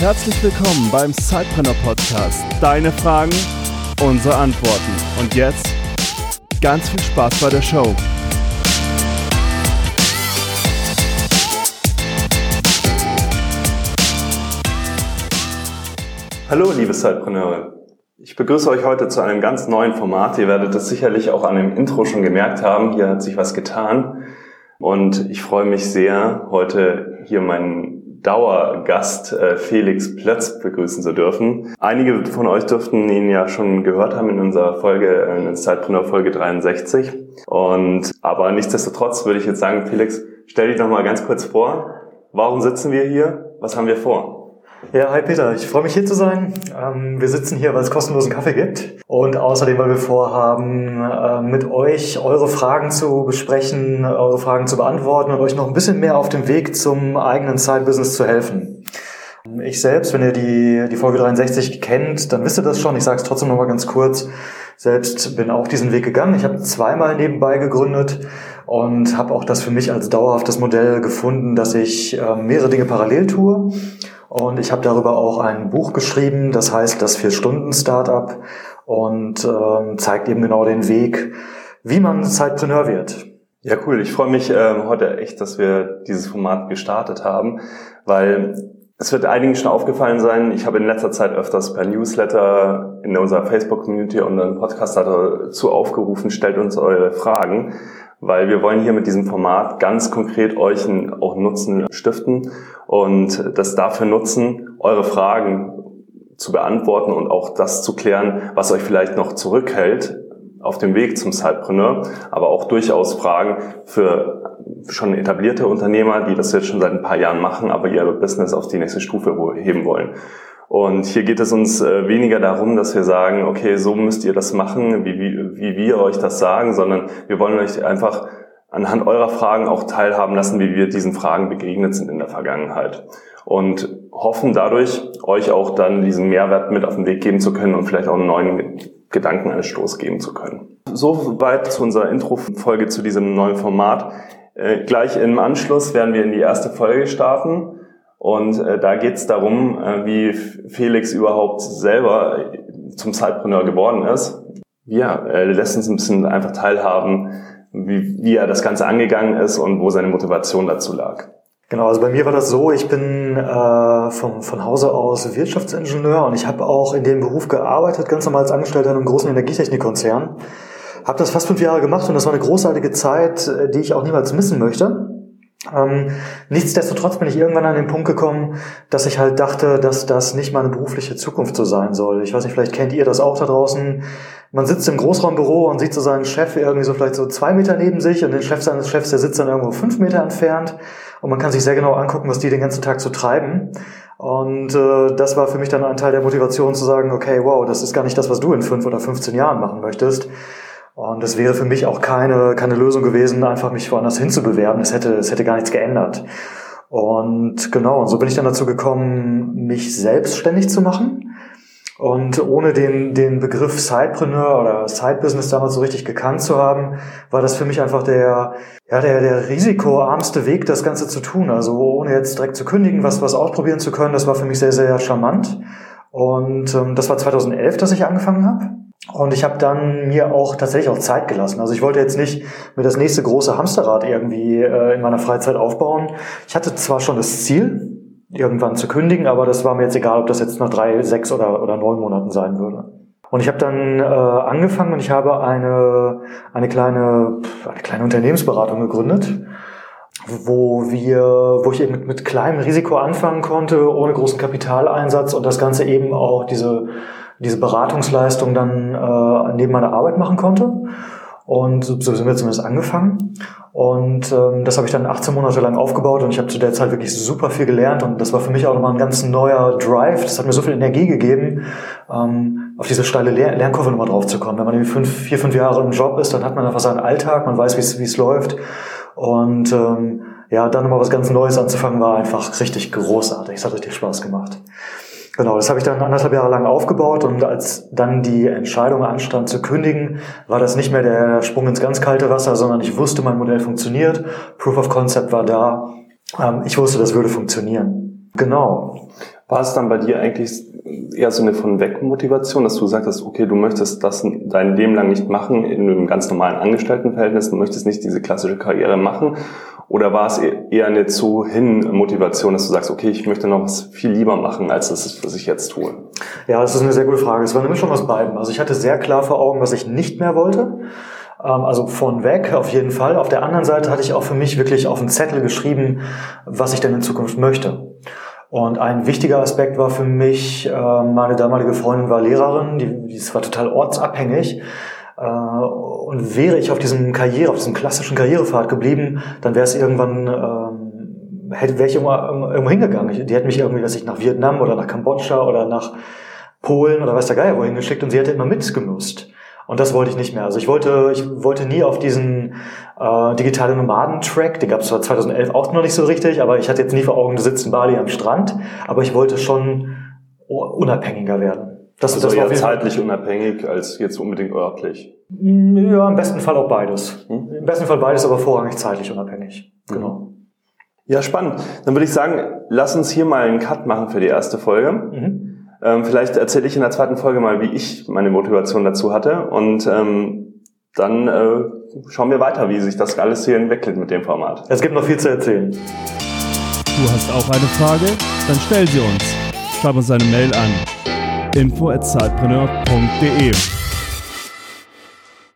Herzlich willkommen beim Sidepreneur Podcast. Deine Fragen, unsere Antworten. Und jetzt ganz viel Spaß bei der Show. Hallo, liebe Sidepreneure. Ich begrüße euch heute zu einem ganz neuen Format. Ihr werdet es sicherlich auch an dem Intro schon gemerkt haben. Hier hat sich was getan. Und ich freue mich sehr, heute hier meinen Dauergast äh, Felix Plötz begrüßen zu dürfen. Einige von euch dürften ihn ja schon gehört haben in unserer Folge, in der Zeitpreneur Folge 63. Und aber nichtsdestotrotz würde ich jetzt sagen, Felix, stell dich noch mal ganz kurz vor. Warum sitzen wir hier? Was haben wir vor? Ja, hi Peter, ich freue mich hier zu sein. Ähm, wir sitzen hier, weil es kostenlosen Kaffee gibt und außerdem, weil wir vorhaben, äh, mit euch eure Fragen zu besprechen, eure Fragen zu beantworten und euch noch ein bisschen mehr auf dem Weg zum eigenen Side-Business zu helfen. Ich selbst, wenn ihr die, die Folge 63 kennt, dann wisst ihr das schon. Ich sage es trotzdem nochmal ganz kurz. Selbst bin auch diesen Weg gegangen. Ich habe zweimal nebenbei gegründet und habe auch das für mich als dauerhaftes Modell gefunden, dass ich äh, mehrere Dinge parallel tue und ich habe darüber auch ein Buch geschrieben, das heißt das Vier-Stunden-Startup und ähm, zeigt eben genau den Weg, wie man Zeitpreneur wird. Ja, cool. Ich freue mich ähm, heute echt, dass wir dieses Format gestartet haben, weil es wird einigen schon aufgefallen sein, ich habe in letzter Zeit öfters per Newsletter in unserer Facebook-Community und einem Podcast dazu aufgerufen, stellt uns eure Fragen, weil wir wollen hier mit diesem Format ganz konkret euch auch Nutzen stiften und das dafür nutzen, eure Fragen zu beantworten und auch das zu klären, was euch vielleicht noch zurückhält auf dem Weg zum Sidepreneur, aber auch durchaus Fragen für schon etablierte Unternehmer, die das jetzt schon seit ein paar Jahren machen, aber ihr Business auf die nächste Stufe heben wollen. Und hier geht es uns äh, weniger darum, dass wir sagen, okay, so müsst ihr das machen, wie, wie, wie wir euch das sagen, sondern wir wollen euch einfach anhand eurer Fragen auch teilhaben lassen, wie wir diesen Fragen begegnet sind in der Vergangenheit. Und hoffen dadurch, euch auch dann diesen Mehrwert mit auf den Weg geben zu können und vielleicht auch einen neuen Gedanken einen Stoß geben zu können. Soweit zu unserer Intro-Folge zu diesem neuen Format. Äh, gleich im Anschluss werden wir in die erste Folge starten. Und äh, da geht es darum, äh, wie Felix überhaupt selber zum Zeitpreneur geworden ist. Ja, er lässt uns ein bisschen einfach teilhaben, wie, wie er das Ganze angegangen ist und wo seine Motivation dazu lag. Genau, also bei mir war das so, ich bin äh, vom, von Hause aus Wirtschaftsingenieur und ich habe auch in dem Beruf gearbeitet, ganz normal als Angestellter in einem großen Energietechnikkonzern. Habe das fast fünf Jahre gemacht und das war eine großartige Zeit, äh, die ich auch niemals missen möchte. Ähm, nichtsdestotrotz bin ich irgendwann an den Punkt gekommen, dass ich halt dachte, dass das nicht meine berufliche Zukunft so sein soll. Ich weiß nicht, vielleicht kennt ihr das auch da draußen. Man sitzt im Großraumbüro und sieht so seinen Chef irgendwie so vielleicht so zwei Meter neben sich und den Chef seines Chefs, der sitzt dann irgendwo fünf Meter entfernt und man kann sich sehr genau angucken, was die den ganzen Tag so treiben. Und äh, das war für mich dann ein Teil der Motivation zu sagen, okay, wow, das ist gar nicht das, was du in fünf oder 15 Jahren machen möchtest. Und es wäre für mich auch keine, keine Lösung gewesen, einfach mich woanders hinzubewerben. Es hätte, es hätte gar nichts geändert. Und genau, und so bin ich dann dazu gekommen, mich selbstständig zu machen. Und ohne den, den Begriff Sidepreneur oder Side-Business damals so richtig gekannt zu haben, war das für mich einfach der, ja, der, der risikoarmste Weg, das Ganze zu tun. Also ohne jetzt direkt zu kündigen, was, was ausprobieren zu können, das war für mich sehr, sehr charmant. Und ähm, das war 2011, dass ich angefangen habe. Und ich habe dann mir auch tatsächlich auch Zeit gelassen. Also ich wollte jetzt nicht mir das nächste große Hamsterrad irgendwie äh, in meiner Freizeit aufbauen. Ich hatte zwar schon das Ziel, irgendwann zu kündigen, aber das war mir jetzt egal, ob das jetzt nach drei, sechs oder, oder neun Monaten sein würde. Und ich habe dann äh, angefangen und ich habe eine, eine, kleine, eine kleine Unternehmensberatung gegründet, wo wir, wo ich eben mit, mit kleinem Risiko anfangen konnte, ohne großen Kapitaleinsatz und das Ganze eben auch diese diese Beratungsleistung dann äh, neben meiner Arbeit machen konnte. Und so sind wir zumindest angefangen. Und ähm, das habe ich dann 18 Monate lang aufgebaut und ich habe zu der Zeit wirklich super viel gelernt und das war für mich auch nochmal ein ganz neuer Drive. Das hat mir so viel Energie gegeben, ähm, auf diese steile Lern Lernkurve nochmal drauf zu kommen. Wenn man irgendwie fünf, vier, fünf Jahre im Job ist, dann hat man einfach seinen Alltag, man weiß, wie es läuft. Und ähm, ja, dann nochmal was ganz Neues anzufangen, war einfach richtig großartig. Es hat richtig Spaß gemacht. Genau, das habe ich dann anderthalb Jahre lang aufgebaut und als dann die Entscheidung anstand zu kündigen, war das nicht mehr der Sprung ins ganz kalte Wasser, sondern ich wusste, mein Modell funktioniert, Proof of Concept war da, ähm, ich wusste, das würde funktionieren. Genau. War es dann bei dir eigentlich eher so eine von weg Motivation, dass du sagtest, okay, du möchtest das dein Leben lang nicht machen in einem ganz normalen Angestelltenverhältnis, du möchtest nicht diese klassische Karriere machen? Oder war es eher eine zu hin Motivation, dass du sagst, okay, ich möchte noch was viel lieber machen, als das, was ich jetzt tue? Ja, das ist eine sehr gute Frage. Es war eine Mischung aus beiden. Also ich hatte sehr klar vor Augen, was ich nicht mehr wollte. Ähm, also von weg auf jeden Fall. Auf der anderen Seite hatte ich auch für mich wirklich auf einen Zettel geschrieben, was ich denn in Zukunft möchte. Und ein wichtiger Aspekt war für mich, äh, meine damalige Freundin war Lehrerin, die, die war total ortsabhängig. Äh, und wäre ich auf diesem Karriere, auf diesem klassischen Karrierepfad geblieben, dann wäre es irgendwann, ähm, hätte, wäre ich irgendwo, irgendwo hingegangen. Die hätte mich irgendwie, weiß ich, nach Vietnam oder nach Kambodscha oder nach Polen oder weiß der Geier wohin geschickt und sie hätte immer mitgemüsst. Und das wollte ich nicht mehr. Also ich wollte, ich wollte nie auf diesen äh, digitale Nomaden-Track, den gab es zwar 2011 auch noch nicht so richtig, aber ich hatte jetzt nie vor Augen, du sitzt in Bali am Strand, aber ich wollte schon unabhängiger werden. Das, also das war zeitlich unabhängig als jetzt unbedingt örtlich. Ja, im besten Fall auch beides. Hm? Im besten Fall beides, aber vorrangig zeitlich unabhängig. Genau. Ja, spannend. Dann würde ich sagen, lass uns hier mal einen Cut machen für die erste Folge. Mhm. Ähm, vielleicht erzähle ich in der zweiten Folge mal, wie ich meine Motivation dazu hatte und ähm, dann äh, schauen wir weiter, wie sich das alles hier entwickelt mit dem Format. Es gibt noch viel zu erzählen. Du hast auch eine Frage? Dann stell sie uns. Schreib uns eine Mail an info@zeitpreneur.de.